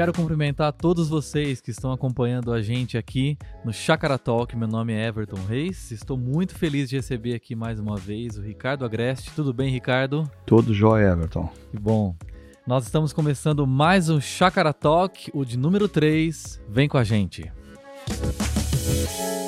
Quero cumprimentar todos vocês que estão acompanhando a gente aqui no Chakra Talk. Meu nome é Everton Reis. Estou muito feliz de receber aqui mais uma vez o Ricardo Agreste. Tudo bem, Ricardo? Tudo jóia, Everton. Que bom. Nós estamos começando mais um Chakra Talk, o de número 3. Vem com a gente. Música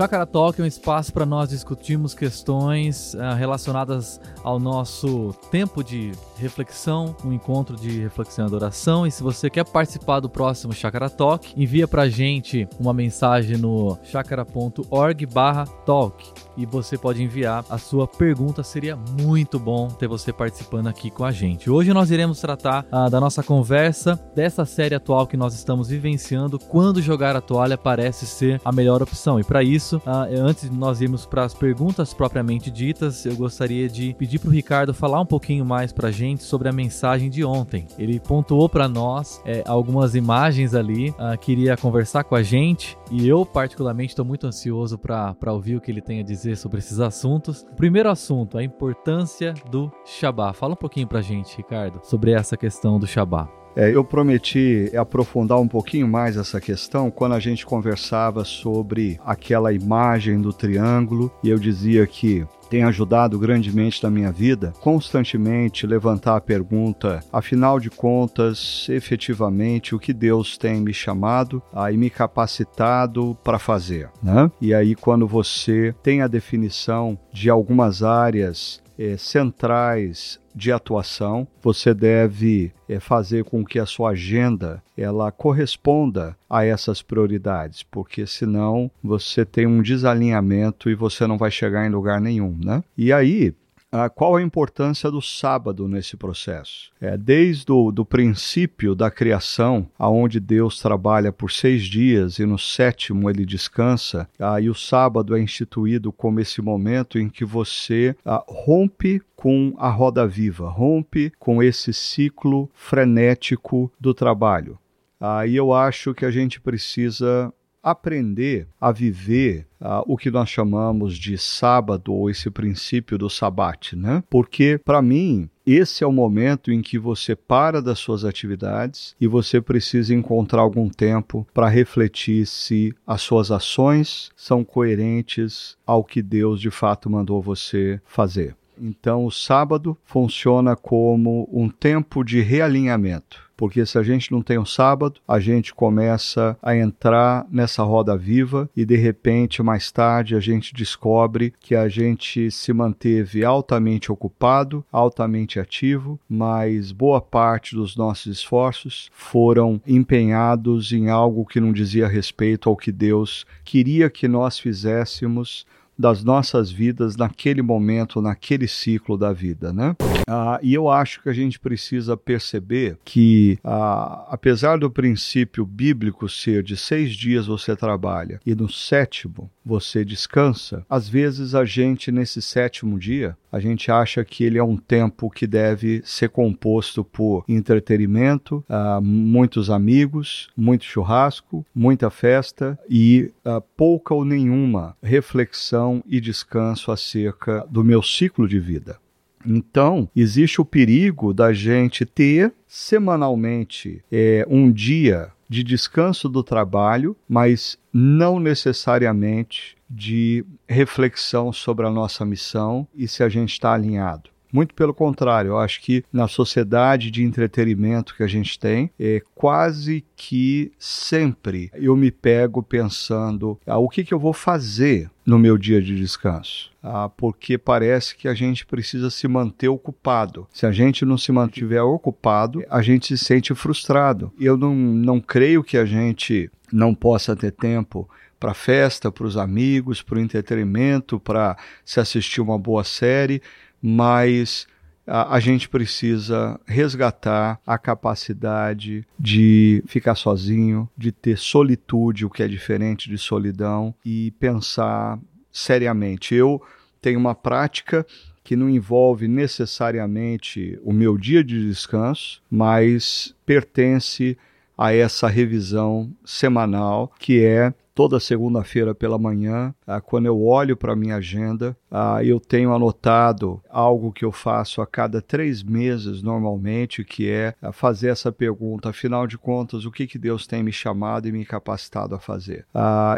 Chácara Talk é um espaço para nós discutirmos questões uh, relacionadas ao nosso tempo de reflexão, um encontro de reflexão e adoração. E se você quer participar do próximo Chácara Talk, envia para a gente uma mensagem no chácara.org/talk e você pode enviar a sua pergunta. Seria muito bom ter você participando aqui com a gente. Hoje nós iremos tratar uh, da nossa conversa dessa série atual que nós estamos vivenciando, quando jogar a toalha parece ser a melhor opção. E para isso uh, antes de nós irmos para as perguntas propriamente ditas, eu gostaria de pedir para o Ricardo falar um pouquinho mais para a gente sobre a mensagem de ontem. Ele pontuou para nós é, algumas imagens ali, uh, queria conversar com a gente e eu, particularmente, estou muito ansioso para ouvir o que ele tem a dizer sobre esses assuntos. Primeiro assunto, a importância do Shabá. Fala um pouquinho para a gente, Ricardo, sobre essa questão do Shabá. É, eu prometi aprofundar um pouquinho mais essa questão quando a gente conversava sobre aquela imagem do triângulo e eu dizia que tem ajudado grandemente na minha vida, constantemente levantar a pergunta, afinal de contas, efetivamente, o que Deus tem me chamado e me capacitado para fazer, né? E aí quando você tem a definição de algumas áreas é, centrais de atuação. Você deve é, fazer com que a sua agenda ela corresponda a essas prioridades, porque senão você tem um desalinhamento e você não vai chegar em lugar nenhum, né? E aí ah, qual a importância do sábado nesse processo? É, desde o do princípio da criação, aonde Deus trabalha por seis dias e no sétimo ele descansa, ah, o sábado é instituído como esse momento em que você ah, rompe com a roda viva, rompe com esse ciclo frenético do trabalho. Aí eu acho que a gente precisa aprender a viver uh, o que nós chamamos de sábado ou esse princípio do sabate, né? Porque para mim esse é o momento em que você para das suas atividades e você precisa encontrar algum tempo para refletir se as suas ações são coerentes ao que Deus de fato mandou você fazer. Então, o sábado funciona como um tempo de realinhamento porque se a gente não tem um sábado, a gente começa a entrar nessa roda viva e de repente mais tarde a gente descobre que a gente se manteve altamente ocupado, altamente ativo, mas boa parte dos nossos esforços foram empenhados em algo que não dizia respeito ao que Deus queria que nós fizéssemos das nossas vidas naquele momento, naquele ciclo da vida, né? Ah, e eu acho que a gente precisa perceber que, ah, apesar do princípio bíblico ser de seis dias você trabalha e no sétimo você descansa, às vezes a gente, nesse sétimo dia, a gente acha que ele é um tempo que deve ser composto por entretenimento, ah, muitos amigos, muito churrasco, muita festa e ah, pouca ou nenhuma reflexão e descanso acerca do meu ciclo de vida. Então, existe o perigo da gente ter semanalmente é, um dia de descanso do trabalho, mas não necessariamente de reflexão sobre a nossa missão e se a gente está alinhado. Muito pelo contrário, eu acho que na sociedade de entretenimento que a gente tem, é quase que sempre eu me pego pensando ah, o que, que eu vou fazer no meu dia de descanso. Ah, porque parece que a gente precisa se manter ocupado. Se a gente não se mantiver ocupado, a gente se sente frustrado. Eu não, não creio que a gente não possa ter tempo para festa, para os amigos, para o entretenimento, para se assistir uma boa série, mas a, a, gente precisa resgatar a capacidade de ficar sozinho, de ter solitude, o que é diferente de solidão, e pensar seriamente. Eu tenho uma prática que não envolve necessariamente o meu dia de descanso, mas pertence a essa revisão semanal que é toda segunda-feira pela manhã, ah, quando eu olho para a minha agenda, ah, eu tenho anotado algo que eu faço a cada três meses normalmente, que é ah, fazer essa pergunta, afinal de contas, o que, que Deus tem me chamado e me capacitado a fazer?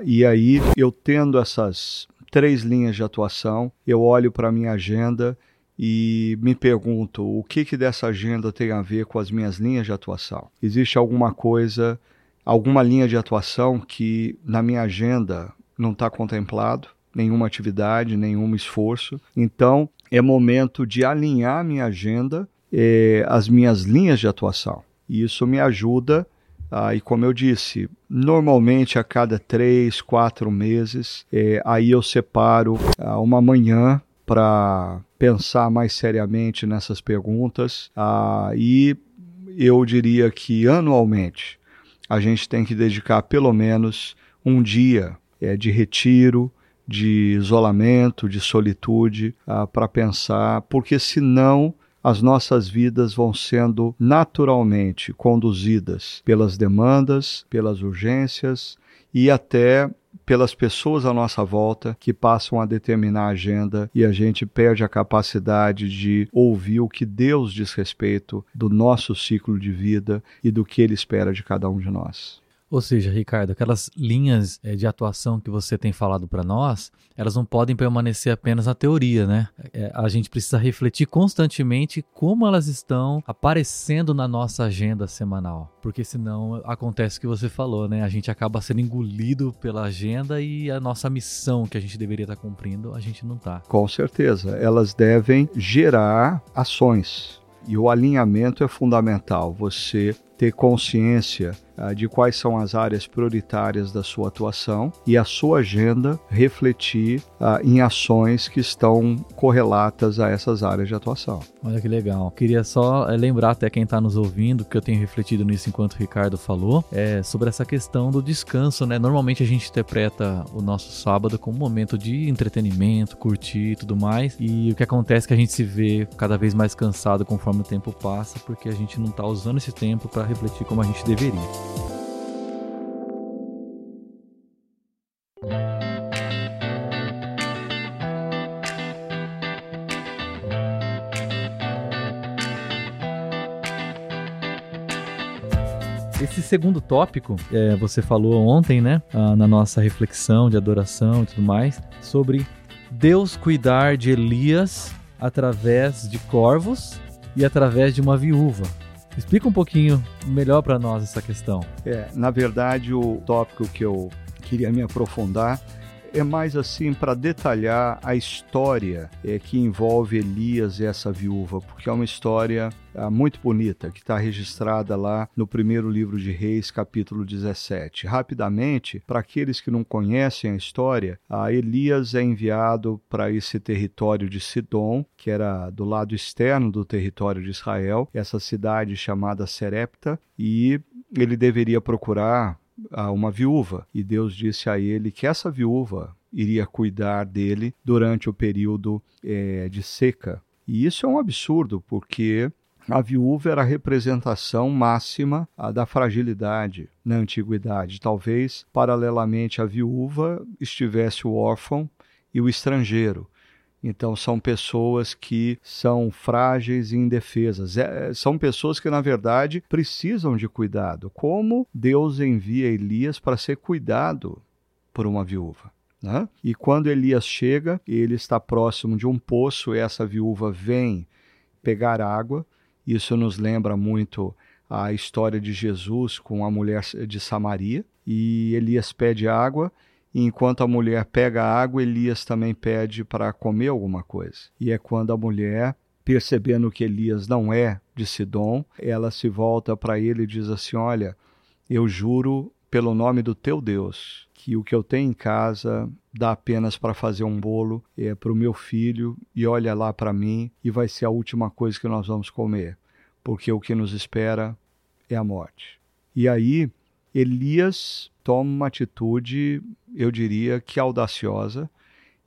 e aí, eu tendo essas três linhas de atuação, eu olho para a minha agenda e me pergunto o que, que dessa agenda tem a ver com as minhas linhas de atuação. Existe alguma coisa alguma linha de atuação que na minha agenda não está contemplado, nenhuma atividade, nenhum esforço. Então, é momento de alinhar minha agenda eh, as minhas linhas de atuação. E isso me ajuda, ah, e como eu disse, normalmente a cada três, quatro meses, eh, aí eu separo ah, uma manhã para pensar mais seriamente nessas perguntas. Ah, e eu diria que anualmente a gente tem que dedicar pelo menos um dia é, de retiro, de isolamento, de solitude, ah, para pensar, porque senão as nossas vidas vão sendo naturalmente conduzidas pelas demandas, pelas urgências e até pelas pessoas à nossa volta que passam a determinar a agenda e a gente perde a capacidade de ouvir o que Deus diz respeito do nosso ciclo de vida e do que Ele espera de cada um de nós. Ou seja, Ricardo, aquelas linhas é, de atuação que você tem falado para nós, elas não podem permanecer apenas na teoria, né? É, a gente precisa refletir constantemente como elas estão aparecendo na nossa agenda semanal. Porque senão acontece o que você falou, né? A gente acaba sendo engolido pela agenda e a nossa missão que a gente deveria estar cumprindo, a gente não está. Com certeza. Elas devem gerar ações. E o alinhamento é fundamental. Você ter consciência uh, de quais são as áreas prioritárias da sua atuação e a sua agenda refletir uh, em ações que estão correlatas a essas áreas de atuação. Olha que legal. Queria só eh, lembrar até quem está nos ouvindo que eu tenho refletido nisso enquanto o Ricardo falou, é sobre essa questão do descanso, né? Normalmente a gente interpreta o nosso sábado como um momento de entretenimento, curtir e tudo mais. E o que acontece é que a gente se vê cada vez mais cansado conforme o tempo passa, porque a gente não está usando esse tempo para refletir como a gente deveria. Esse segundo tópico, é, você falou ontem, né, ah, na nossa reflexão de adoração e tudo mais, sobre Deus cuidar de Elias através de corvos e através de uma viúva. Explica um pouquinho melhor para nós essa questão. É, na verdade, o tópico que eu queria me aprofundar é mais assim para detalhar a história é, que envolve Elias e essa viúva, porque é uma história é, muito bonita que está registrada lá no primeiro livro de Reis, capítulo 17. Rapidamente, para aqueles que não conhecem a história, a Elias é enviado para esse território de Sidom, que era do lado externo do território de Israel, essa cidade chamada Serepta, e ele deveria procurar a uma viúva e Deus disse a ele que essa viúva iria cuidar dele durante o período é, de seca. E isso é um absurdo, porque a viúva era a representação máxima da fragilidade na antiguidade. Talvez, paralelamente à viúva, estivesse o órfão e o estrangeiro. Então, são pessoas que são frágeis e indefesas. É, são pessoas que, na verdade, precisam de cuidado. Como Deus envia Elias para ser cuidado por uma viúva. Né? E quando Elias chega, ele está próximo de um poço, essa viúva vem pegar água. Isso nos lembra muito a história de Jesus com a mulher de Samaria. E Elias pede água e enquanto a mulher pega a água, Elias também pede para comer alguma coisa. E é quando a mulher, percebendo que Elias não é de Sidom, ela se volta para ele e diz assim: Olha, eu juro pelo nome do teu Deus que o que eu tenho em casa dá apenas para fazer um bolo é para o meu filho e olha lá para mim e vai ser a última coisa que nós vamos comer, porque o que nos espera é a morte. E aí Elias toma uma atitude, eu diria que audaciosa,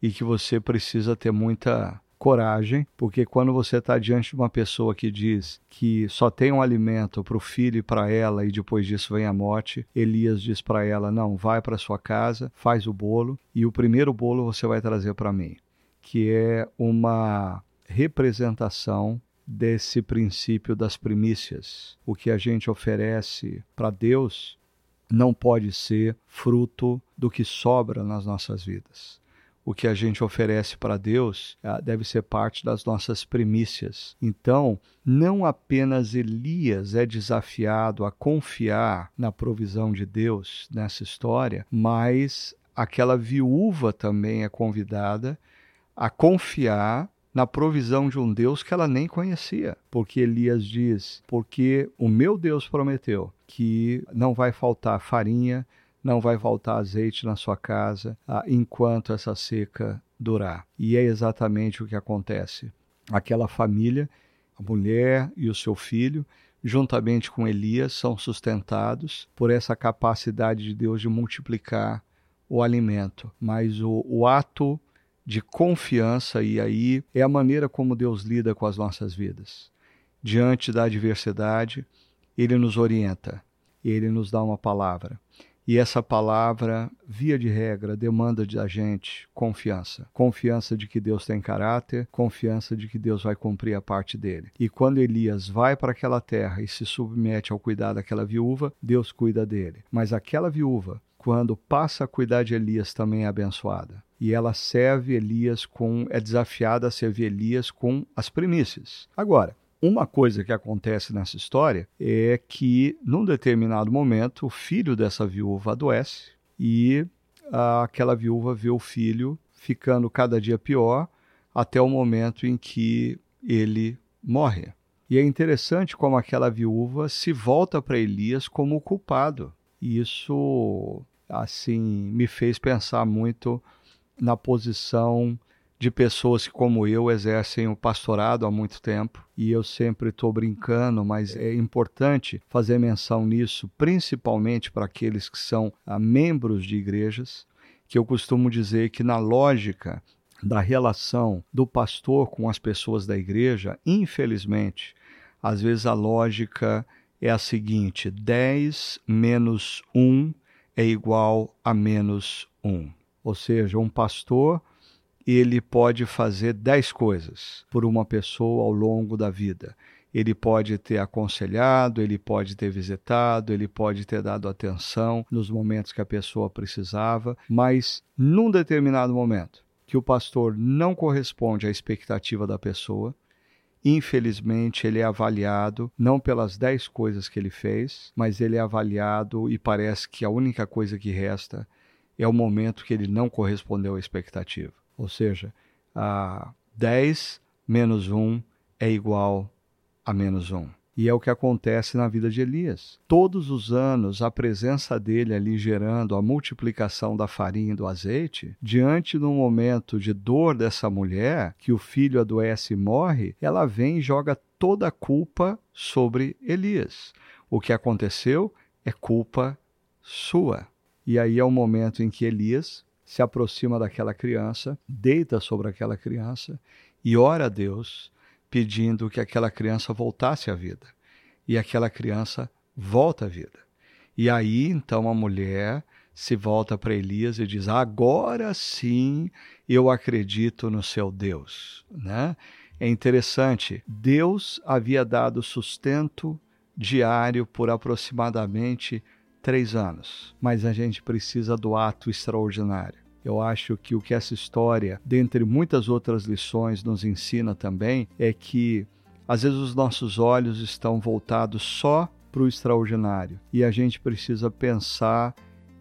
e que você precisa ter muita coragem, porque quando você está diante de uma pessoa que diz que só tem um alimento para o filho e para ela e depois disso vem a morte, Elias diz para ela: Não, vai para sua casa, faz o bolo e o primeiro bolo você vai trazer para mim, que é uma representação desse princípio das primícias. O que a gente oferece para Deus não pode ser fruto do que sobra nas nossas vidas. O que a gente oferece para Deus ah, deve ser parte das nossas primícias. Então, não apenas Elias é desafiado a confiar na provisão de Deus nessa história, mas aquela viúva também é convidada a confiar na provisão de um Deus que ela nem conhecia. Porque Elias diz: Porque o meu Deus prometeu que não vai faltar farinha, não vai faltar azeite na sua casa ah, enquanto essa seca durar. E é exatamente o que acontece. Aquela família, a mulher e o seu filho, juntamente com Elias, são sustentados por essa capacidade de Deus de multiplicar o alimento. Mas o, o ato de confiança, e aí é a maneira como Deus lida com as nossas vidas. Diante da adversidade, Ele nos orienta, Ele nos dá uma palavra. E essa palavra, via de regra, demanda da gente confiança. Confiança de que Deus tem caráter, confiança de que Deus vai cumprir a parte dele. E quando Elias vai para aquela terra e se submete ao cuidado daquela viúva, Deus cuida dele. Mas aquela viúva, quando passa a cuidar de Elias, também é abençoada e ela serve Elias com é desafiada a servir Elias com as primícias. Agora, uma coisa que acontece nessa história é que, num determinado momento, o filho dessa viúva adoece e aquela viúva vê o filho ficando cada dia pior até o momento em que ele morre. E é interessante como aquela viúva se volta para Elias como culpado. Isso, assim, me fez pensar muito na posição de pessoas que, como eu, exercem o pastorado há muito tempo. E eu sempre estou brincando, mas é importante fazer menção nisso, principalmente para aqueles que são ah, membros de igrejas, que eu costumo dizer que, na lógica da relação do pastor com as pessoas da igreja, infelizmente, às vezes a lógica é a seguinte: 10 menos 1 é igual a menos 1. Ou seja, um pastor ele pode fazer dez coisas por uma pessoa ao longo da vida. Ele pode ter aconselhado, ele pode ter visitado, ele pode ter dado atenção nos momentos que a pessoa precisava, mas num determinado momento que o pastor não corresponde à expectativa da pessoa, infelizmente ele é avaliado não pelas dez coisas que ele fez, mas ele é avaliado e parece que a única coisa que resta é o momento que ele não correspondeu à expectativa. Ou seja, a 10 menos 1 é igual a menos 1. E é o que acontece na vida de Elias. Todos os anos, a presença dele ali gerando a multiplicação da farinha e do azeite, diante de um momento de dor dessa mulher, que o filho adoece e morre, ela vem e joga toda a culpa sobre Elias. O que aconteceu é culpa sua. E aí é o momento em que Elias se aproxima daquela criança, deita sobre aquela criança e ora a Deus, pedindo que aquela criança voltasse à vida. E aquela criança volta à vida. E aí então a mulher se volta para Elias e diz: Agora sim eu acredito no seu Deus. Né? É interessante, Deus havia dado sustento diário por aproximadamente três anos, mas a gente precisa do ato extraordinário. Eu acho que o que essa história, dentre muitas outras lições, nos ensina também é que às vezes os nossos olhos estão voltados só para o extraordinário e a gente precisa pensar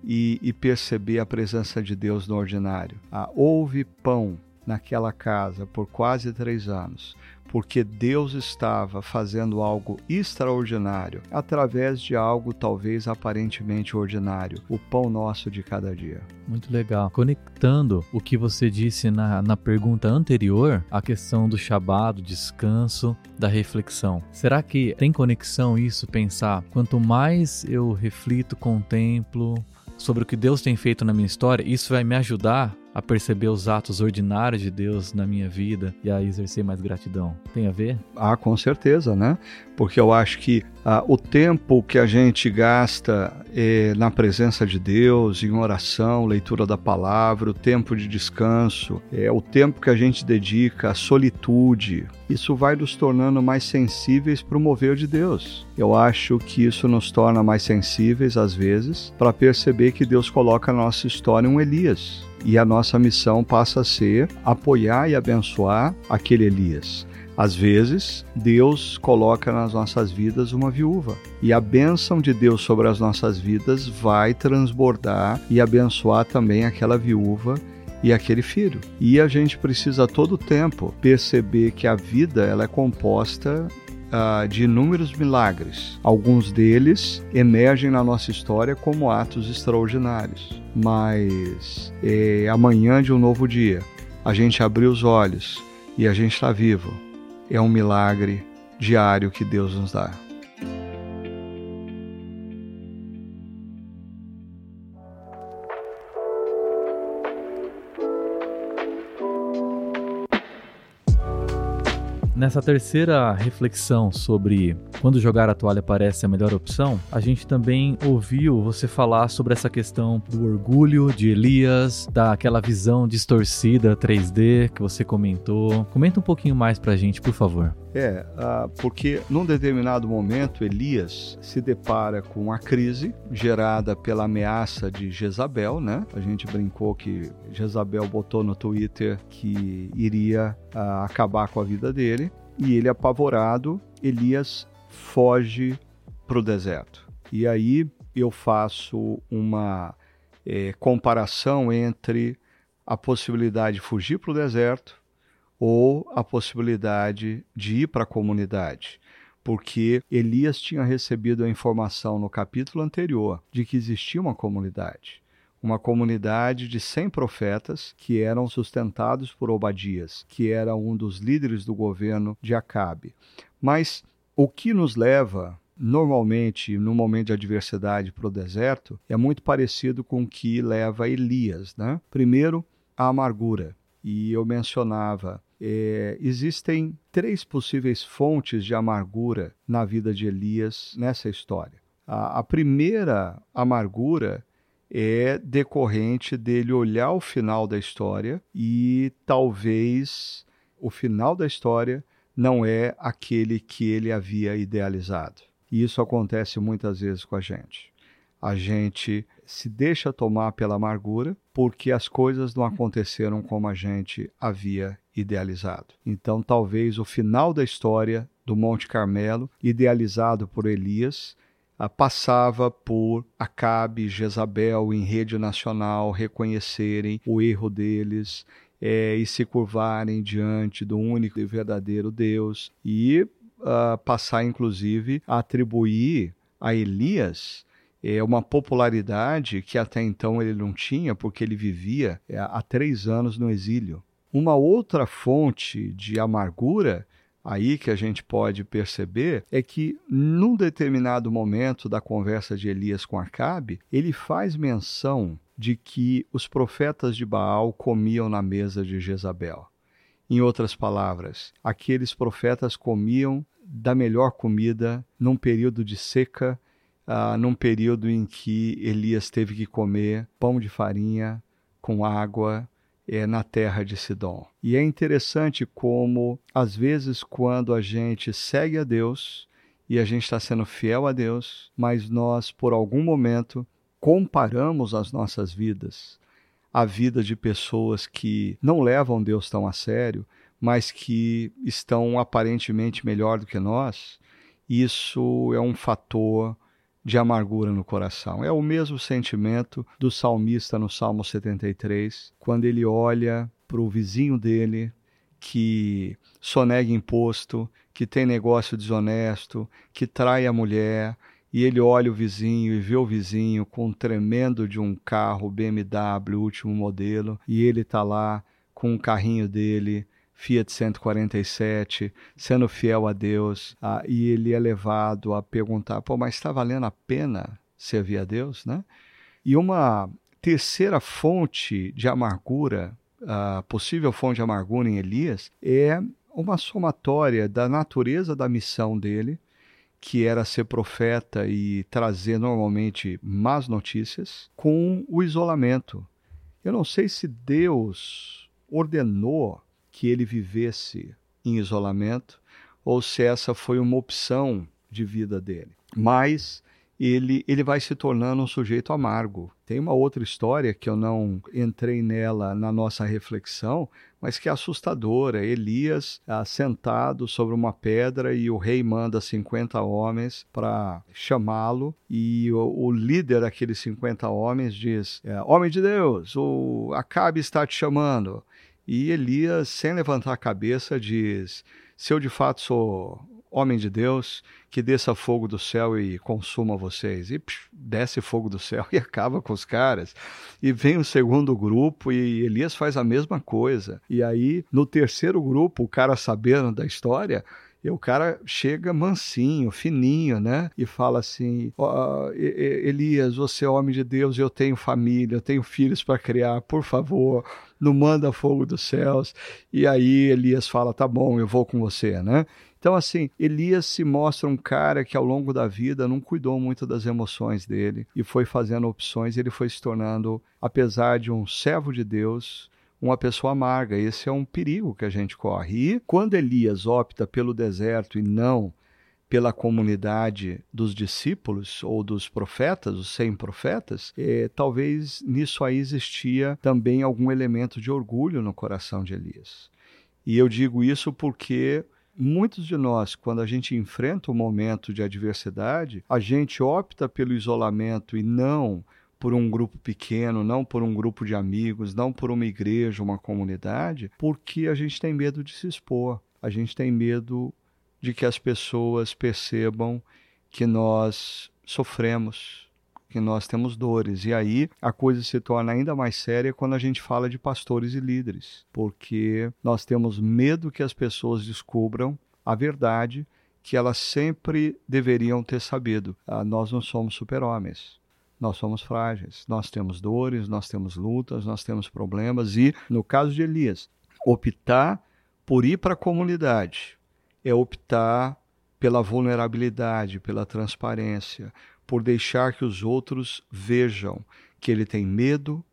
e, e, perceber a presença de Deus no ordinário. Ah, houve pão naquela casa por quase três anos porque Deus estava fazendo algo extraordinário através de algo talvez aparentemente ordinário, o pão nosso de cada dia. Muito legal. Conectando o que você disse na, na pergunta anterior, a questão do Shabat, do descanso, da reflexão. Será que tem conexão isso, pensar? Quanto mais eu reflito, contemplo sobre o que Deus tem feito na minha história, isso vai me ajudar a perceber os atos ordinários de Deus na minha vida e a exercer mais gratidão? Tem a ver? Ah, com certeza, né? Porque eu acho que ah, o tempo que a gente gasta eh, na presença de Deus, em oração, leitura da palavra, o tempo de descanso, é o tempo que a gente dedica à solitude, isso vai nos tornando mais sensíveis para o mover de Deus. Eu acho que isso nos torna mais sensíveis, às vezes, para perceber que Deus coloca na nossa história um Elias. E a nossa missão passa a ser apoiar e abençoar aquele Elias. Às vezes, Deus coloca nas nossas vidas uma viúva, e a bênção de Deus sobre as nossas vidas vai transbordar e abençoar também aquela viúva e aquele filho. E a gente precisa todo o tempo perceber que a vida ela é composta uh, de inúmeros milagres. Alguns deles emergem na nossa história como atos extraordinários. Mas é, amanhã de um novo dia, a gente abriu os olhos e a gente está vivo. É um milagre diário que Deus nos dá. Nessa terceira reflexão sobre quando jogar a toalha parece a melhor opção, a gente também ouviu você falar sobre essa questão do orgulho de Elias, daquela visão distorcida 3D que você comentou. Comenta um pouquinho mais pra gente, por favor. É, uh, porque num determinado momento Elias se depara com a crise gerada pela ameaça de Jezabel, né? A gente brincou que Jezabel botou no Twitter que iria uh, acabar com a vida dele e ele apavorado, Elias foge para o deserto. E aí eu faço uma é, comparação entre a possibilidade de fugir para o deserto ou a possibilidade de ir para a comunidade. Porque Elias tinha recebido a informação no capítulo anterior de que existia uma comunidade. Uma comunidade de 100 profetas que eram sustentados por Obadias, que era um dos líderes do governo de Acabe. Mas o que nos leva normalmente no momento de adversidade para o deserto é muito parecido com o que leva Elias, né? Primeiro, a amargura. E eu mencionava é, existem três possíveis fontes de amargura na vida de Elias nessa história. A, a, primeira amargura é decorrente dele olhar o final da história e talvez o final da história não é aquele que ele havia idealizado. E isso acontece muitas vezes com a gente. A gente se deixa tomar pela amargura porque as coisas não aconteceram como a gente havia idealizado. Então, talvez o final da história do Monte Carmelo, idealizado por Elias, ah, passava por Acabe e Jezabel em rede nacional reconhecerem o erro deles é, e se curvarem diante do único e verdadeiro Deus e uh, passar, inclusive, a atribuir a Elias é uma popularidade que até então ele não tinha, porque ele vivia é, há três anos no exílio. Uma outra fonte de amargura aí que a gente pode perceber é que num determinado momento da conversa de Elias com Acabe, ele faz menção de que os profetas de Baal comiam na mesa de Jezabel. Em outras palavras, aqueles profetas comiam da melhor comida num período de seca ah, num período em que Elias teve que comer pão de farinha com água é, na terra de Sidom. E é interessante como, às vezes, quando a gente segue a Deus e a gente está sendo fiel a Deus, mas nós, por algum momento, comparamos as nossas vidas à vida de pessoas que não levam Deus tão a sério, mas que estão aparentemente melhor do que nós, isso é um fator de amargura no coração. É o mesmo sentimento do salmista no Salmo 73, quando ele olha para o vizinho dele que sonega imposto, que tem negócio desonesto, que trai a mulher, e ele olha o vizinho e vê o vizinho com um tremendo de um carro BMW último modelo, e ele está lá com o carrinho dele Fiat 147, sendo fiel a Deus, ah, e ele é levado a perguntar: pô, mas está valendo a pena servir a Deus, né? E uma terceira fonte de amargura, a possível fonte de amargura em Elias, é uma somatória da natureza da missão dele, que era ser profeta e trazer normalmente más notícias, com o isolamento. Eu não sei se Deus ordenou que ele vivesse em isolamento ou se essa foi uma opção de vida dele. Mas ele, ele vai se tornando um sujeito amargo. Tem uma outra história que eu não entrei nela na nossa reflexão, mas que é assustadora. Elias ah, sentado sobre uma pedra e o rei manda 50 homens para chamá-lo e o, o, líder daqueles 50 homens diz, é, homem de Deus, o Acabe está te chamando. E Elias, sem levantar a cabeça, diz, se eu de fato sou homem de Deus, que desça fogo do céu e consuma vocês. E psh, desce fogo do céu e acaba com os caras. E vem o segundo grupo e Elias faz a mesma coisa. E aí, no terceiro grupo, o cara sabendo da história, e o cara chega mansinho, fininho, né? E fala assim: oh, Elias, você é homem de Deus, eu tenho família, eu tenho filhos para criar, por favor, não manda fogo dos céus. E aí Elias fala: tá bom, eu vou com você, né? Então, assim, Elias se mostra um cara que ao longo da vida não cuidou muito das emoções dele e foi fazendo opções. Ele foi se tornando, apesar de um servo de Deus, uma pessoa amarga. Esse é um perigo que a gente corre. E quando Elias opta pelo deserto e não pela comunidade dos discípulos ou dos profetas, os cem profetas, eh, talvez nisso aí existia também algum elemento de orgulho no coração de Elias. E eu digo isso porque Muitos de nós, quando a gente enfrenta um momento de adversidade, a gente opta pelo isolamento e não por um grupo pequeno, não por um grupo de amigos, não por uma igreja, uma comunidade, porque a gente tem medo de se expor, a gente tem medo de que as pessoas percebam que nós sofremos, que nós temos dores. E aí a coisa se torna ainda mais séria quando a gente fala de pastores e líderes, porque nós temos medo que as pessoas descubram a verdade que elas sempre deveriam ter sabido. Ah, nós não somos super-homens. Nós somos frágeis, nós temos dores, nós temos lutas, nós temos problemas e, no caso de Elias, optar por ir para a comunidade é optar pela vulnerabilidade, pela transparência, por deixar que os outros vejam que ele tem medo,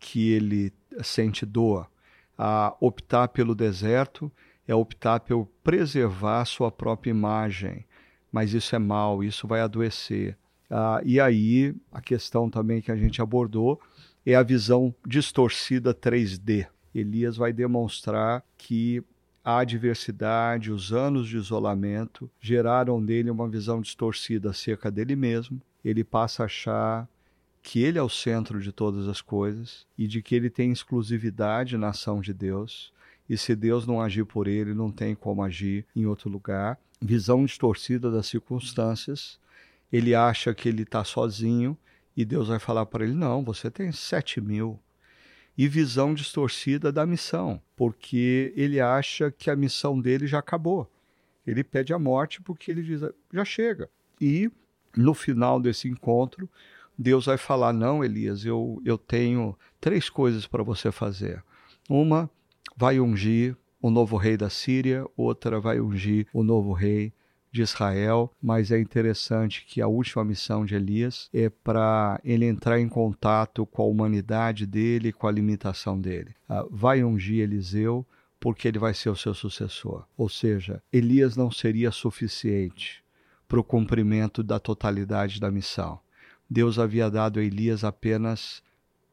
que ele sente dor. A optar pelo deserto é optar por preservar sua própria imagem, mas isso é mal, isso vai adoecer. Ah, e aí, a questão também que a gente abordou é a visão distorcida 3D. Elias vai demonstrar que a adversidade, os anos de isolamento geraram nele uma visão distorcida acerca dele mesmo. Ele passa a achar que ele é o centro de todas as coisas e de que ele tem exclusividade na ação de Deus. E se Deus não agir por ele, não tem como agir em outro lugar. Visão distorcida das circunstâncias. Ele acha que ele está sozinho e Deus vai falar para ele: não, você tem sete mil e visão distorcida da missão, porque ele acha que a missão dele já acabou. Ele pede a morte porque ele diz: já chega. E no final desse encontro, Deus vai falar: Não, Elias, eu, eu tenho três coisas para você fazer. Uma, vai ungir o novo rei da Síria, outra, vai ungir o novo rei de Israel, mas é interessante que a última missão de Elias é para ele entrar em contato com a humanidade dele, com a limitação dele. Uh, vai ungir Eliseu porque ele vai ser o seu sucessor. Ou seja, Elias não seria suficiente para o cumprimento da totalidade da missão. Deus havia dado a Elias apenas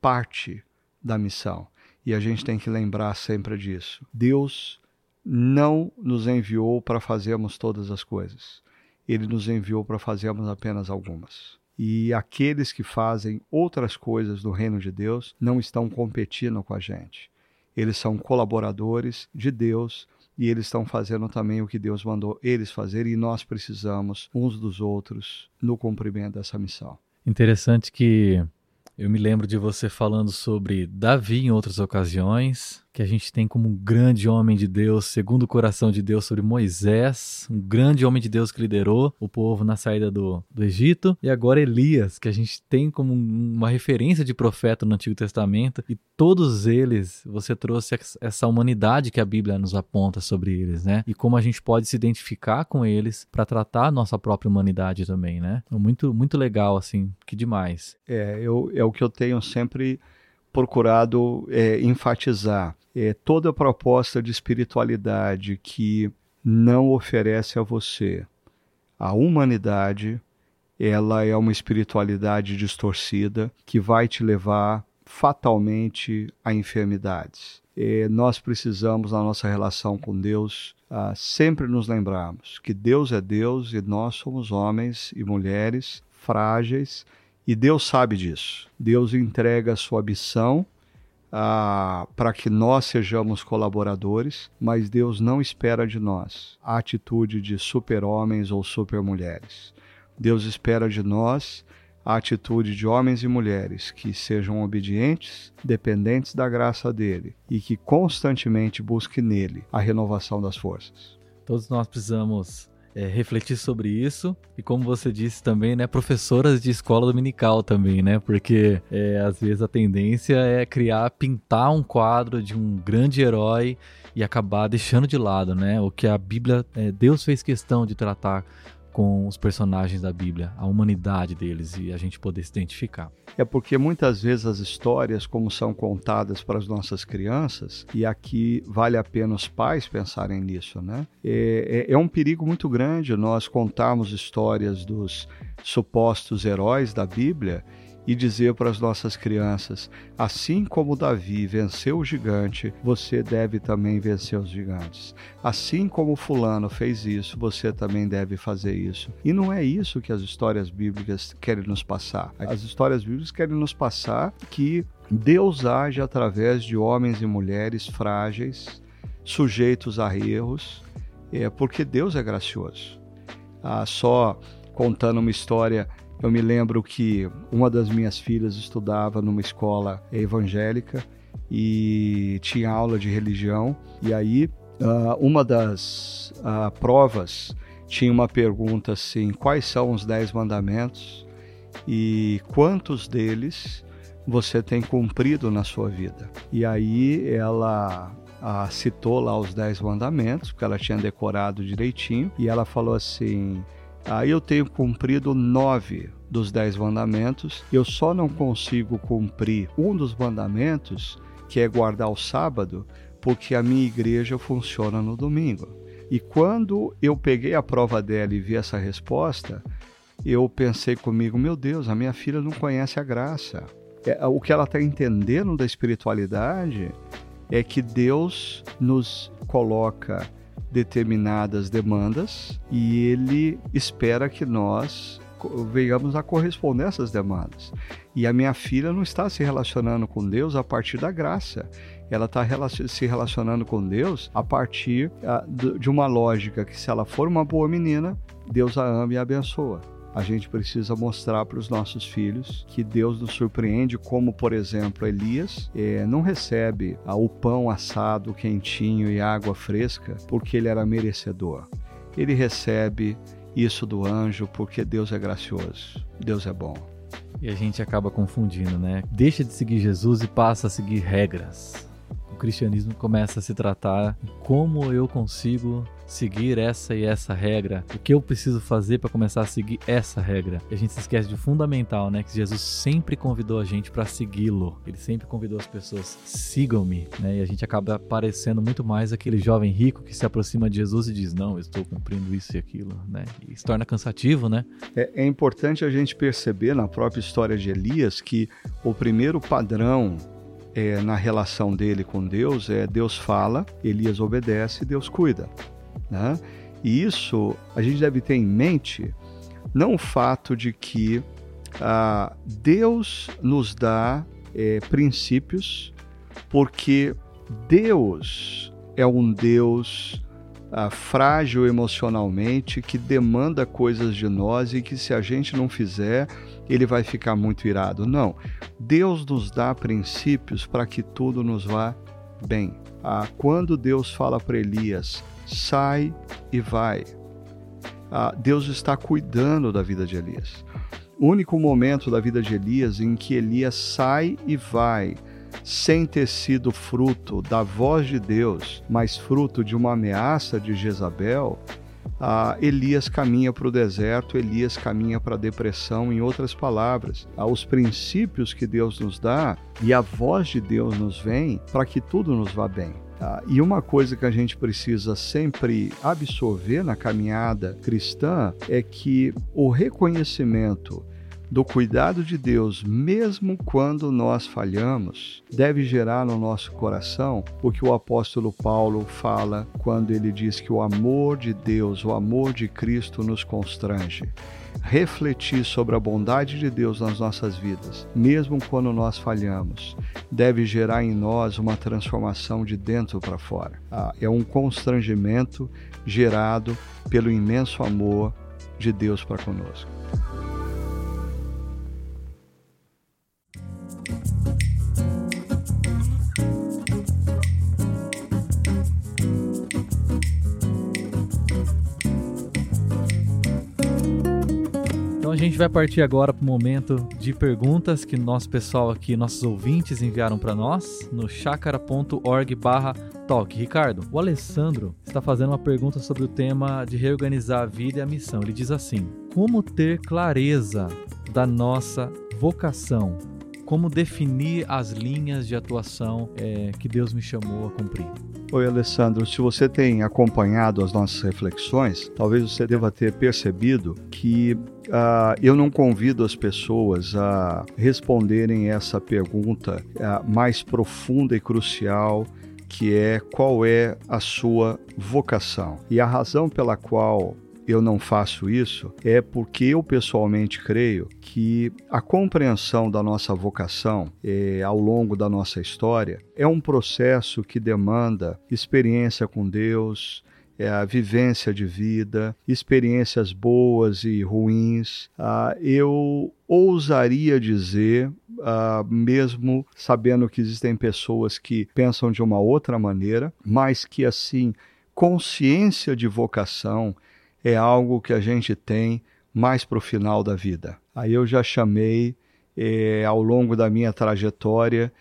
parte da missão. E a gente tem que lembrar sempre disso. Deus não nos enviou para fazermos todas as coisas. Ele nos enviou para fazermos apenas algumas. E aqueles que fazem outras coisas no reino de Deus não estão competindo com a gente. Eles são colaboradores de Deus e eles estão fazendo também o que Deus mandou eles fazerem e nós precisamos uns dos outros no cumprimento dessa missão. Interessante que eu me lembro de você falando sobre Davi em outras ocasiões, que a gente tem como um grande homem de Deus, segundo o coração de Deus, sobre Moisés, um grande homem de Deus que liderou o povo na saída do, do Egito, e agora Elias, que a gente tem como uma referência de profeta no Antigo Testamento, e todos eles, você trouxe essa humanidade que a Bíblia nos aponta sobre eles, né? E como a gente pode se identificar com eles para tratar a nossa própria humanidade também, né? Muito, muito legal, assim, que demais. É, eu, é o que eu tenho sempre procurado é, enfatizar. É, toda proposta de espiritualidade que não oferece a você a humanidade, ela é uma espiritualidade distorcida que vai te levar fatalmente a enfermidades. É, nós precisamos, na nossa relação com Deus, ah, sempre nos lembrarmos que Deus é Deus e nós somos homens e mulheres frágeis e Deus sabe disso. Deus entrega a sua missão ah, para que nós sejamos colaboradores, mas Deus não espera de nós a atitude de super-homens ou super-mulheres. Deus espera de nós a atitude de homens e mulheres que sejam obedientes, dependentes da graça dele e que constantemente busquem nele a renovação das forças. Todos nós precisamos é, refletir sobre isso. E como você disse também, né, professoras de escola dominical também, né, porque é, às vezes a tendência é criar, pintar um quadro de um grande herói e acabar deixando de lado, né, o que a Bíblia, é, Deus fez questão de tratar com os personagens da Bíblia, a humanidade deles e a gente poder se identificar. É porque muitas vezes as histórias, como são contadas para as nossas crianças, e aqui vale a pena os pais pensarem nisso, né? É, é, é um perigo muito grande nós contarmos histórias dos supostos heróis da Bíblia e dizer para as nossas crianças: assim como Davi venceu o gigante, você deve também vencer os gigantes. Assim como Fulano fez isso, você também deve fazer isso. E não é isso que as histórias bíblicas querem nos passar. As histórias bíblicas querem nos passar que Deus age através de homens e mulheres frágeis, sujeitos a erros, é porque Deus é gracioso. Ah, só contando uma história eu me lembro que uma das minhas filhas estudava numa escola evangélica e tinha aula de religião. E aí, uh, uma das uh, provas tinha uma pergunta assim: quais são os dez mandamentos e quantos deles você tem cumprido na sua vida? E aí ela uh, citou lá os dez mandamentos, porque ela tinha decorado direitinho, e ela falou assim: Aí eu tenho cumprido nove dos dez mandamentos. Eu só não consigo cumprir um dos mandamentos, que é guardar o sábado, porque a minha igreja funciona no domingo. E quando eu peguei a prova dela e vi essa resposta, eu pensei comigo: meu Deus, a minha filha não conhece a graça. É, o que ela está entendendo da espiritualidade é que Deus nos coloca determinadas demandas e ele espera que nós venhamos a corresponder a essas demandas. E a minha filha não está se relacionando com Deus a partir da graça. Ela está se relacionando com Deus a partir ah, de uma lógica que, se ela for uma boa menina, Deus a ama e a abençoa a gente precisa mostrar para os nossos filhos que Deus nos surpreende, como, por exemplo, Elias é, não recebe o pão assado, quentinho e água fresca porque ele era merecedor. Ele recebe isso do anjo porque Deus é gracioso, Deus é bom. E a gente acaba confundindo, né? Deixa de seguir Jesus e passa a seguir regras. Cristianismo começa a se tratar como eu consigo seguir essa e essa regra, o que eu preciso fazer para começar a seguir essa regra. E a gente se esquece de fundamental, né? Que Jesus sempre convidou a gente para segui-lo. Ele sempre convidou as pessoas, sigam-me, né? E a gente acaba parecendo muito mais aquele jovem rico que se aproxima de Jesus e diz: Não, eu estou cumprindo isso e aquilo, né? E se torna cansativo, né? É, é importante a gente perceber na própria história de Elias que o primeiro padrão é, na relação dele com Deus é Deus fala, Elias obedece, Deus cuida. Né? E isso a gente deve ter em mente não o fato de que ah, Deus nos dá é, princípios, porque Deus é um Deus ah, frágil emocionalmente, que demanda coisas de nós e que se a gente não fizer, ele vai ficar muito irado. Não. Deus nos dá princípios para que tudo nos vá bem. Ah, quando Deus fala para Elias, sai e vai, ah, Deus está cuidando da vida de Elias. O único momento da vida de Elias em que Elias sai e vai, sem ter sido fruto da voz de Deus, mas fruto de uma ameaça de Jezabel, ah, Elias caminha para o deserto, Elias caminha para a depressão. Em outras palavras, ah, os princípios que Deus nos dá e a voz de Deus nos vem para que tudo nos vá bem. Ah, e uma coisa que a gente precisa sempre absorver na caminhada cristã é que o reconhecimento do cuidado de Deus, mesmo quando nós falhamos, deve gerar no nosso coração o que o apóstolo Paulo fala quando ele diz que o amor de Deus, o amor de Cristo nos constrange. Refletir sobre a bondade de Deus nas nossas vidas, mesmo quando nós falhamos, deve gerar em nós uma transformação de dentro para fora. Ah, é um constrangimento gerado pelo imenso amor de Deus para conosco. Gente vai partir agora para o momento de perguntas que nosso pessoal aqui, nossos ouvintes enviaram para nós no chacara.org/talk. Ricardo, o Alessandro está fazendo uma pergunta sobre o tema de reorganizar a vida e a missão. Ele diz assim: Como ter clareza da nossa vocação? Como definir as linhas de atuação é, que Deus me chamou a cumprir? Oi, Alessandro. Se você tem acompanhado as nossas reflexões, talvez você deva ter percebido que uh, eu não convido as pessoas a responderem essa pergunta uh, mais profunda e crucial que é qual é a sua vocação. E a razão pela qual eu não faço isso é porque eu pessoalmente creio que a compreensão da nossa vocação é, ao longo da nossa história é um processo que demanda experiência com Deus, é a vivência de vida, experiências boas e ruins. Ah, eu ousaria dizer, ah, mesmo sabendo que existem pessoas que pensam de uma outra maneira, mas que assim consciência de vocação é algo que a gente tem mais para o final da vida. Aí eu já chamei, é, ao longo da minha trajetória,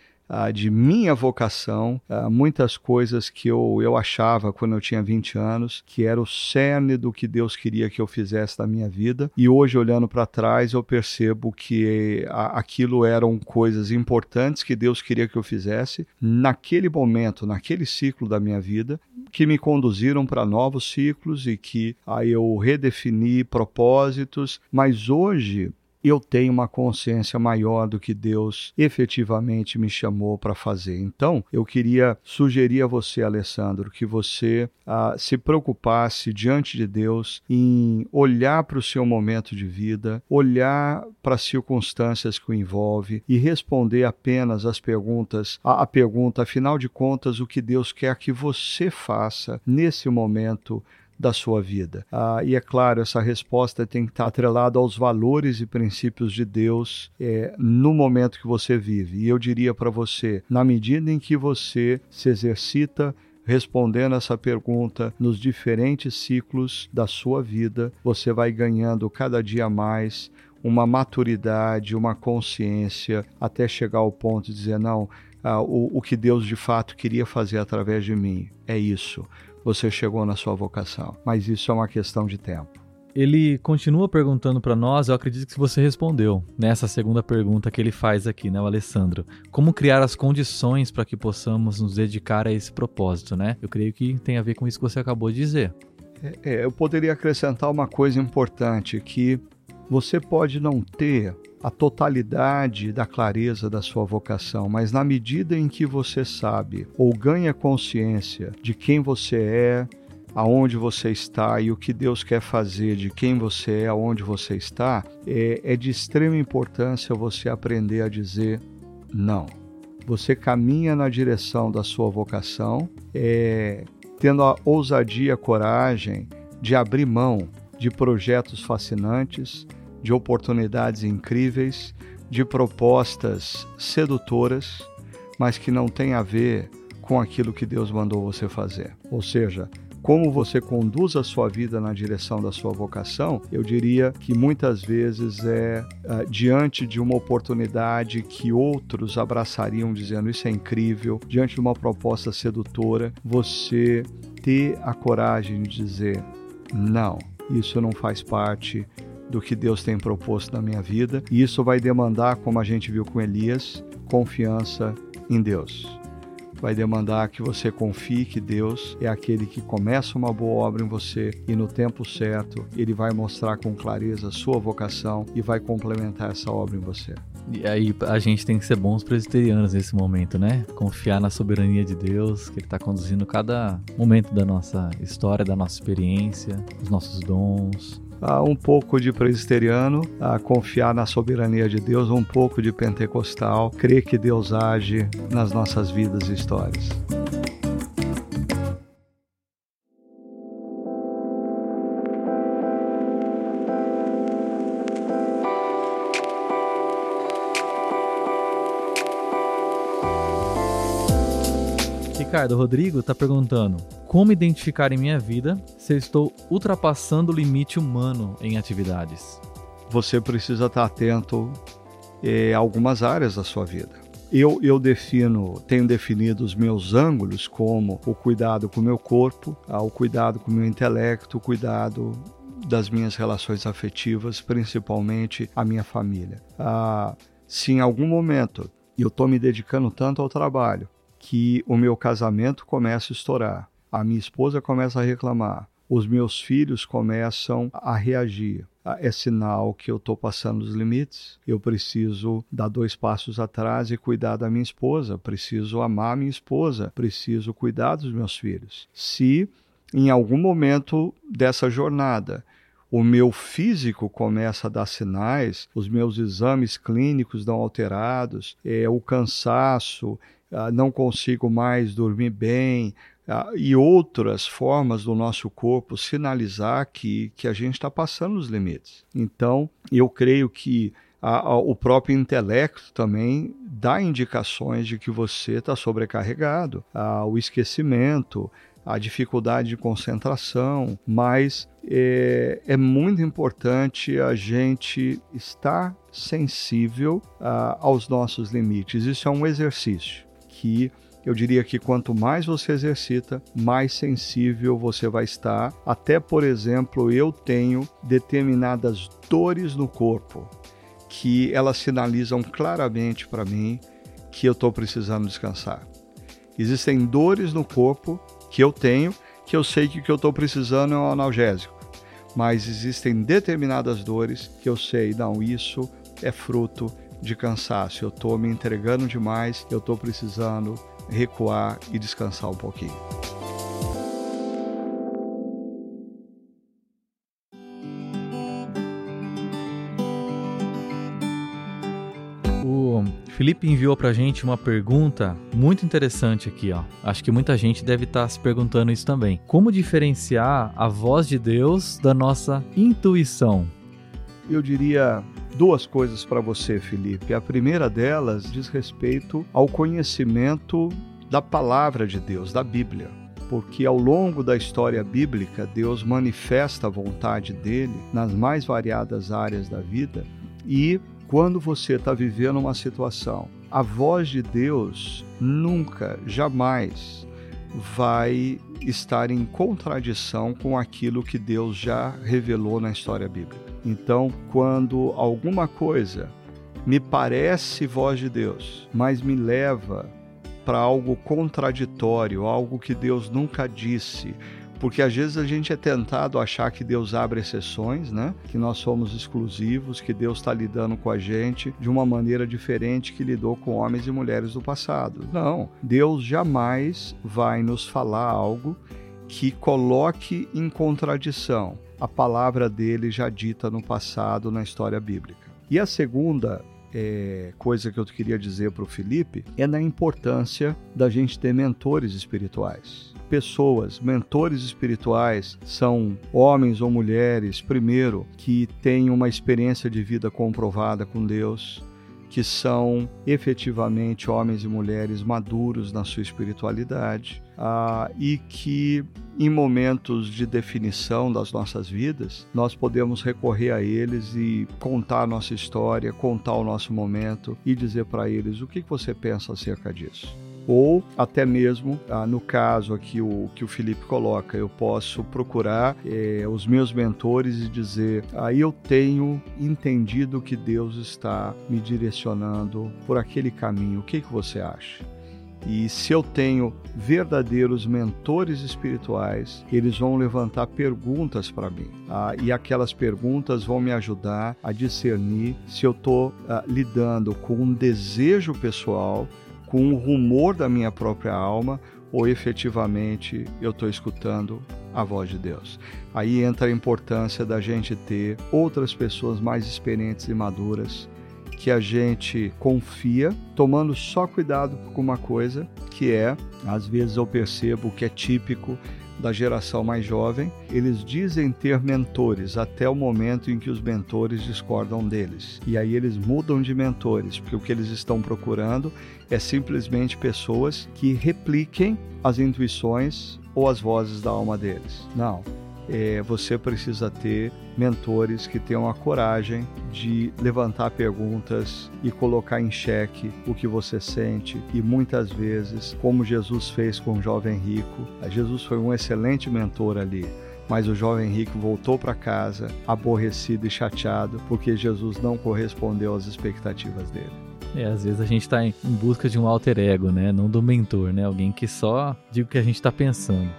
de minha vocação, muitas coisas que eu, eu achava quando eu tinha 20 anos, que era o cerne do que Deus queria que eu fizesse na minha vida. E hoje, olhando para trás, eu percebo que aquilo eram coisas importantes que Deus queria que eu fizesse naquele momento, naquele ciclo da minha vida, que me conduziram para novos ciclos e que aí eu redefini propósitos. Mas hoje, eu tenho uma consciência maior do que Deus efetivamente me chamou para fazer. Então, eu queria sugerir a você, Alessandro, que você ah, se preocupasse diante de Deus em olhar para o seu momento de vida, olhar para as circunstâncias que o envolve e responder apenas as perguntas, a, a pergunta, afinal de contas, o que Deus quer que você faça nesse momento da sua vida. Ah, e é claro, essa resposta tem que estar atrelada aos valores e princípios de Deus é, no momento que você vive. E eu diria para você, na medida em que você se exercita respondendo essa pergunta nos diferentes ciclos da sua vida, você vai ganhando cada dia mais uma maturidade, uma consciência, até chegar ao ponto de dizer: não, ah, o, o que Deus de fato queria fazer através de mim é isso você chegou na sua vocação. Mas isso é uma questão de tempo. Ele continua perguntando para nós, eu acredito que você respondeu nessa segunda pergunta que ele faz aqui, né, o Alessandro? Como criar as condições para que possamos nos dedicar a esse propósito, né? Eu creio que tem a ver com isso que você acabou de dizer. É, é eu poderia acrescentar uma coisa importante que você pode não ter a totalidade da clareza da sua vocação, mas na medida em que você sabe ou ganha consciência de quem você é, aonde você está e o que Deus quer fazer de quem você é, aonde você está, é, é de extrema importância você aprender a dizer não. Você caminha na direção da sua vocação, é, tendo a ousadia, a coragem de abrir mão de projetos fascinantes, de oportunidades incríveis, de propostas sedutoras, mas que não tem a ver com aquilo que Deus mandou você fazer. Ou seja, como você conduz a sua vida na direção da sua vocação, eu diria que muitas vezes é uh, diante de uma oportunidade que outros abraçariam dizendo isso é incrível, diante de uma proposta sedutora, você ter a coragem de dizer não, isso não faz parte do que Deus tem proposto na minha vida, e isso vai demandar, como a gente viu com Elias, confiança em Deus vai demandar que você confie que Deus é aquele que começa uma boa obra em você e no tempo certo ele vai mostrar com clareza a sua vocação e vai complementar essa obra em você. E aí a gente tem que ser bons presbiterianos nesse momento, né? Confiar na soberania de Deus, que Ele está conduzindo cada momento da nossa história, da nossa experiência, os nossos dons, um pouco de presbiteriano, a confiar na soberania de Deus, um pouco de pentecostal, crer que Deus age nas nossas vidas e histórias. Ricardo, Rodrigo está perguntando: como identificar em minha vida se eu estou ultrapassando o limite humano em atividades? Você precisa estar atento eh, a algumas áreas da sua vida. Eu, eu defino, tenho definido os meus ângulos como o cuidado com o meu corpo, o cuidado com o meu intelecto, o cuidado das minhas relações afetivas, principalmente a minha família. Ah, se em algum momento eu estou me dedicando tanto ao trabalho que o meu casamento começa a estourar, a minha esposa começa a reclamar, os meus filhos começam a reagir. É sinal que eu estou passando os limites. Eu preciso dar dois passos atrás e cuidar da minha esposa. Preciso amar minha esposa. Preciso cuidar dos meus filhos. Se em algum momento dessa jornada o meu físico começa a dar sinais, os meus exames clínicos dão alterados, é, o cansaço, ah, não consigo mais dormir bem, ah, e outras formas do nosso corpo sinalizar que, que a gente está passando os limites. Então, eu creio que a, a, o próprio intelecto também dá indicações de que você está sobrecarregado, ah, o esquecimento, a dificuldade de concentração, mas é, é muito importante a gente estar sensível aos nossos limites. Isso é um exercício que eu diria que quanto mais você exercita, mais sensível você vai estar. Até, por exemplo, eu tenho determinadas dores no corpo que elas sinalizam claramente para mim que eu estou precisando descansar. Existem dores no corpo que eu tenho que eu sei que o que eu estou precisando é um analgésico. Mas existem determinadas dores que eu sei, não, isso é fruto de cansaço, eu estou me entregando demais, eu estou precisando recuar e descansar um pouquinho. O Felipe enviou pra gente uma pergunta muito interessante aqui, ó. Acho que muita gente deve estar tá se perguntando isso também. Como diferenciar a voz de Deus da nossa intuição? Eu diria duas coisas para você, Felipe. A primeira delas diz respeito ao conhecimento da palavra de Deus, da Bíblia. Porque ao longo da história bíblica, Deus manifesta a vontade dele nas mais variadas áreas da vida. E quando você está vivendo uma situação, a voz de Deus nunca, jamais vai estar em contradição com aquilo que Deus já revelou na história bíblica. Então, quando alguma coisa me parece voz de Deus, mas me leva para algo contraditório, algo que Deus nunca disse, porque às vezes a gente é tentado achar que Deus abre exceções, né? Que nós somos exclusivos, que Deus está lidando com a gente de uma maneira diferente que lidou com homens e mulheres do passado. Não, Deus jamais vai nos falar algo que coloque em contradição a palavra dele já dita no passado na história bíblica. E a segunda é, coisa que eu queria dizer para o Felipe é na importância da gente ter mentores espirituais. Pessoas, mentores espirituais, são homens ou mulheres, primeiro, que têm uma experiência de vida comprovada com Deus, que são efetivamente homens e mulheres maduros na sua espiritualidade ah, e que em momentos de definição das nossas vidas, nós podemos recorrer a eles e contar a nossa história, contar o nosso momento e dizer para eles o que você pensa acerca disso ou até mesmo, ah, no caso aqui o que o Felipe coloca, eu posso procurar eh, os meus mentores e dizer: aí ah, eu tenho entendido que Deus está me direcionando por aquele caminho. O que, que você acha? E se eu tenho verdadeiros mentores espirituais, eles vão levantar perguntas para mim. Ah, e aquelas perguntas vão me ajudar a discernir se eu estou ah, lidando com um desejo pessoal, com o rumor da minha própria alma, ou efetivamente eu estou escutando a voz de Deus. Aí entra a importância da gente ter outras pessoas mais experientes e maduras que a gente confia, tomando só cuidado com uma coisa, que é, às vezes eu percebo que é típico da geração mais jovem, eles dizem ter mentores até o momento em que os mentores discordam deles. E aí eles mudam de mentores, porque o que eles estão procurando é simplesmente pessoas que repliquem as intuições ou as vozes da alma deles. Não, é, você precisa ter mentores que tenham a coragem de levantar perguntas e colocar em xeque o que você sente. E muitas vezes, como Jesus fez com o jovem rico, Jesus foi um excelente mentor ali. Mas o jovem rico voltou para casa aborrecido e chateado porque Jesus não correspondeu às expectativas dele. É, às vezes a gente está em busca de um alter ego, né? Não do mentor, né? Alguém que só diga o que a gente está pensando.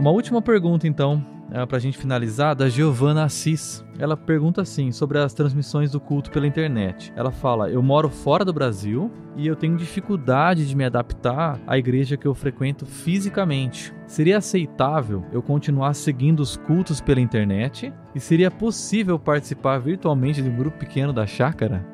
Uma última pergunta, então, é, para a gente finalizar, da Giovanna Assis. Ela pergunta assim sobre as transmissões do culto pela internet. Ela fala: Eu moro fora do Brasil e eu tenho dificuldade de me adaptar à igreja que eu frequento fisicamente. Seria aceitável eu continuar seguindo os cultos pela internet? E seria possível participar virtualmente de um grupo pequeno da chácara?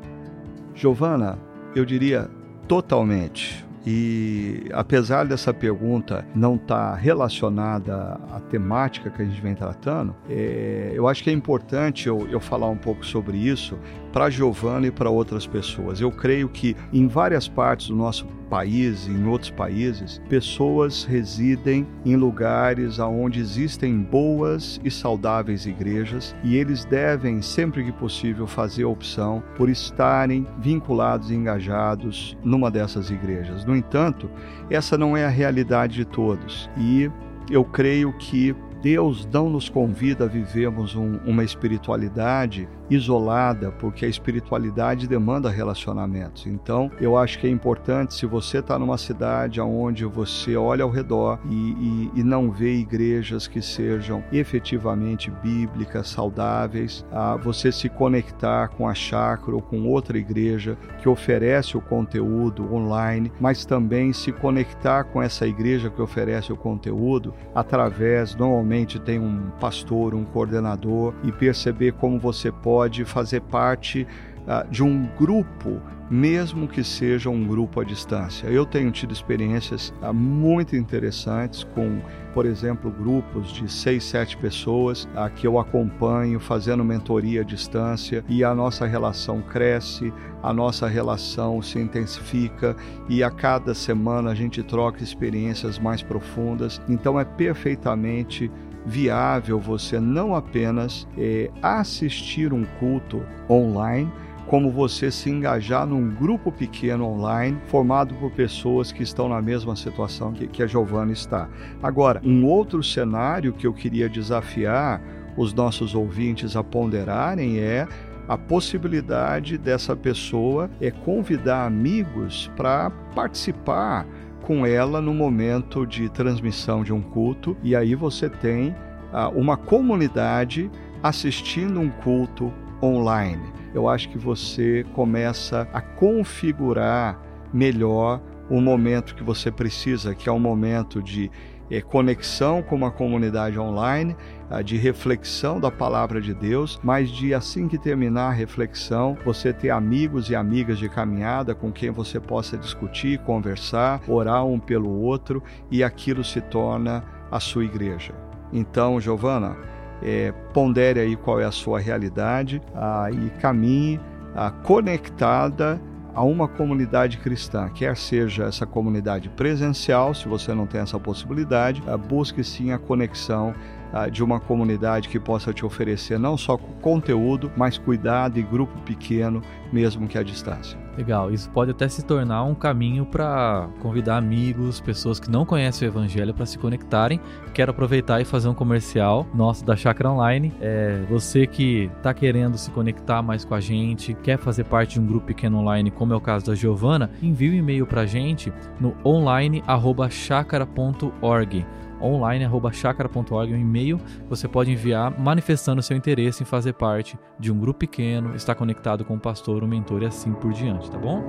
Giovana, eu diria totalmente. E apesar dessa pergunta não estar tá relacionada à temática que a gente vem tratando, é, eu acho que é importante eu, eu falar um pouco sobre isso para Giovanna e para outras pessoas. Eu creio que em várias partes do nosso país, em outros países, pessoas residem em lugares onde existem boas e saudáveis igrejas e eles devem, sempre que possível, fazer a opção por estarem vinculados e engajados numa dessas igrejas. No entanto, essa não é a realidade de todos e eu creio que Deus não nos convida a vivermos um, uma espiritualidade isolada, porque a espiritualidade demanda relacionamentos. Então, eu acho que é importante, se você está numa cidade onde você olha ao redor e, e, e, não vê igrejas que sejam efetivamente bíblicas, saudáveis, a você se conectar com a chácara ou com outra igreja que oferece o conteúdo online, mas também se conectar com essa igreja que oferece o conteúdo através, normalmente tem um pastor, um coordenador, e perceber como você pode pode fazer parte uh, de um grupo, mesmo que seja um grupo à distância. Eu tenho tido experiências uh, muito interessantes com, por exemplo, grupos de seis, sete pessoas uh, que eu acompanho fazendo mentoria à distância e a nossa relação cresce, a nossa relação se intensifica e a cada semana a gente troca experiências mais profundas. Então é perfeitamente viável você não apenas é, assistir um culto online, como você se engajar num grupo pequeno online formado por pessoas que estão na mesma situação que, que a Giovana está. Agora, um outro cenário que eu queria desafiar os nossos ouvintes a ponderarem é a possibilidade dessa pessoa é convidar amigos para participar com ela no momento de transmissão de um culto, e aí você tem ah, uma comunidade assistindo um culto online. Eu acho que você começa a configurar melhor o momento que você precisa, que é um momento de é, conexão com uma comunidade online, ah, de reflexão da palavra de Deus, mas de assim que terminar a reflexão, você ter amigos e amigas de caminhada com quem você possa discutir, conversar, orar um pelo outro e aquilo se torna a sua igreja. Então, Giovana, é, pondere aí qual é a sua realidade ah, e caminhe ah, conectada a uma comunidade cristã, quer seja essa comunidade presencial, se você não tem essa possibilidade, ah, busque sim a conexão ah, de uma comunidade que possa te oferecer não só conteúdo, mas cuidado e grupo pequeno, mesmo que à distância. Legal, isso pode até se tornar um caminho para convidar amigos, pessoas que não conhecem o Evangelho para se conectarem. Quero aproveitar e fazer um comercial nosso da Chakra Online. É, você que está querendo se conectar mais com a gente, quer fazer parte de um grupo pequeno online, como é o caso da Giovana, envie um e-mail para a gente no online@chakra.org online@chakra.org, um e-mail você pode enviar manifestando seu interesse em fazer parte de um grupo pequeno, estar conectado com um pastor, um mentor e assim por diante, tá bom?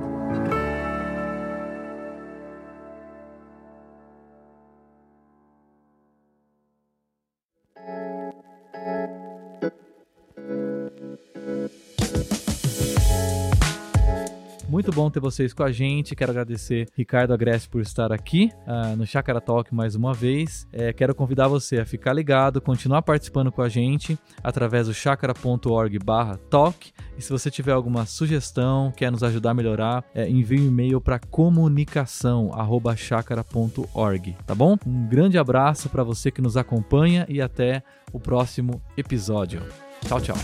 Muito bom ter vocês com a gente. Quero agradecer Ricardo Agreste por estar aqui uh, no Chakra Talk mais uma vez. É, quero convidar você a ficar ligado, continuar participando com a gente através do chakra.org/talk. E se você tiver alguma sugestão, quer nos ajudar a melhorar, é, envie um e-mail para comunicação@chakra.org, tá bom? Um grande abraço para você que nos acompanha e até o próximo episódio. Tchau, tchau.